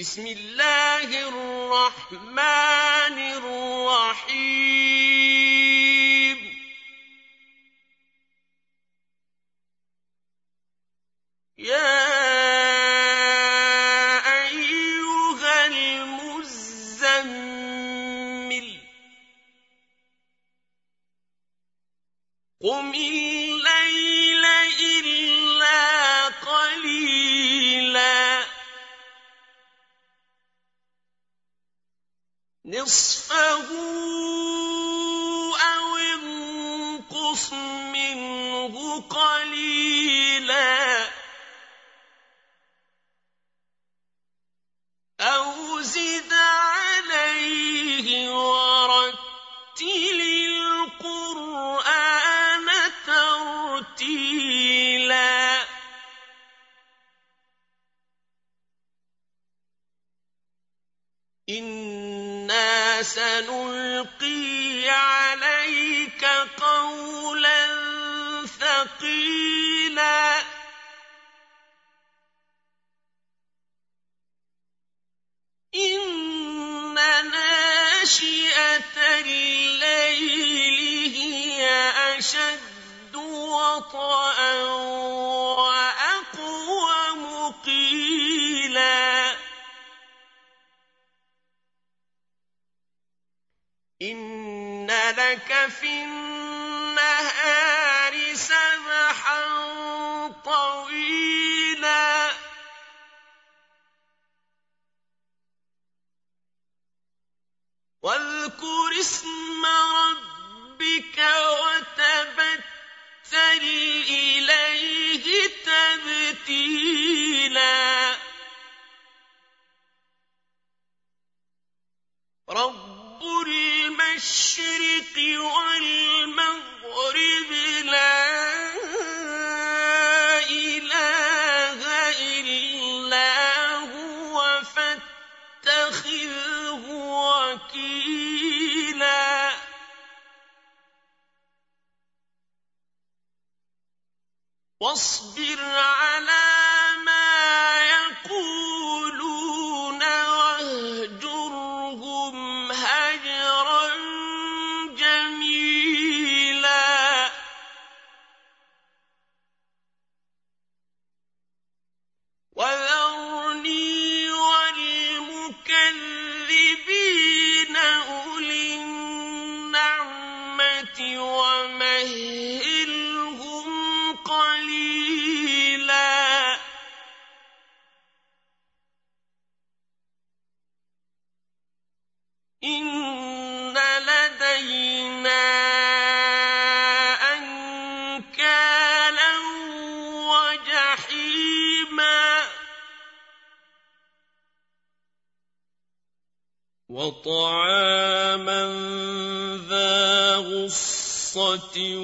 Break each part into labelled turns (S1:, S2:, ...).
S1: بسم الله الرحمن الرحيم. يا أيها المزمل قم الليل نصفه سنلقي عليك قولا ثقيلا. إن ناشئة الليل هي أشد وطئا. لك في النهار سبحا طويلا. واذكر اسم ربك وتبتل إليه واصبر على غصة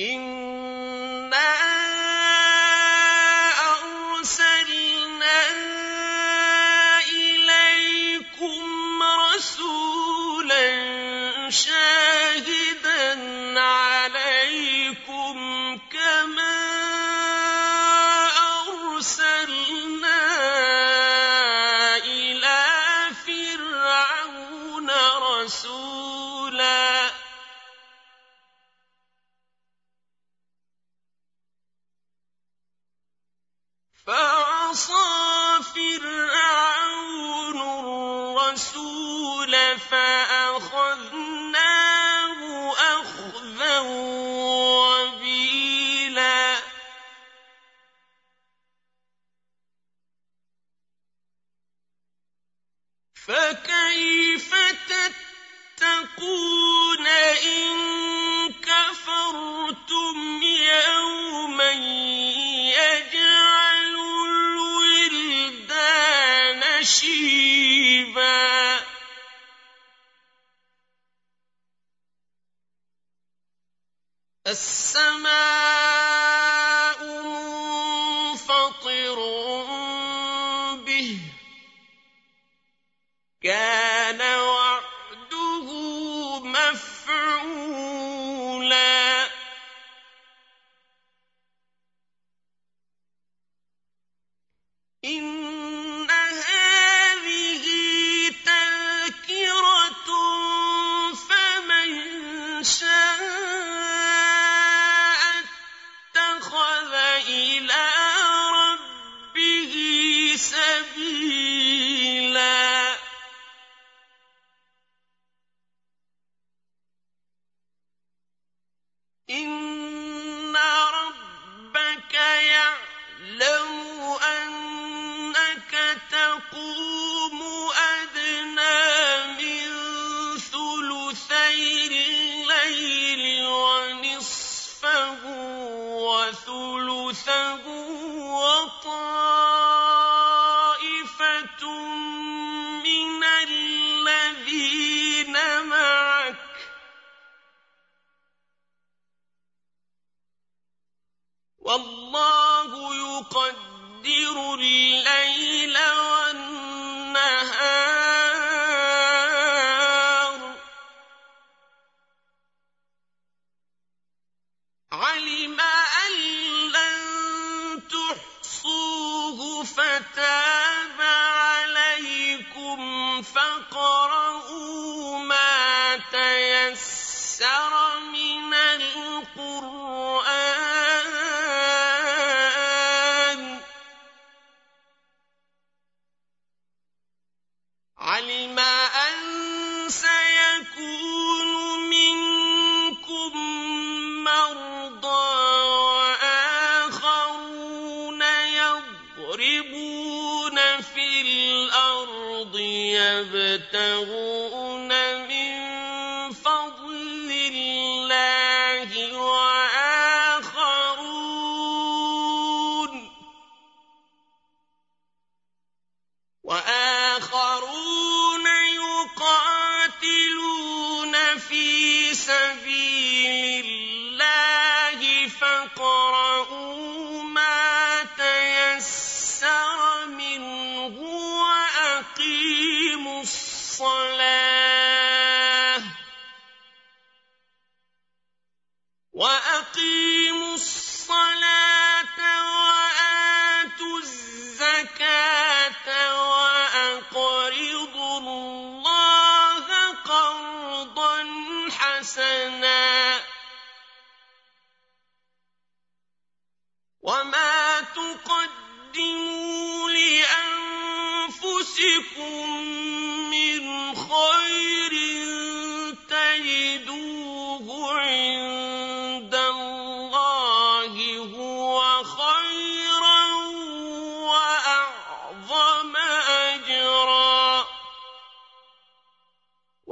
S1: إن الرسول فأخذناه أخذا وبيلا فكيف تتقون إن السماء منفطر به. كان إن والله يقدر الليل واستغفروا الله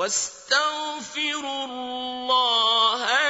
S1: إن الله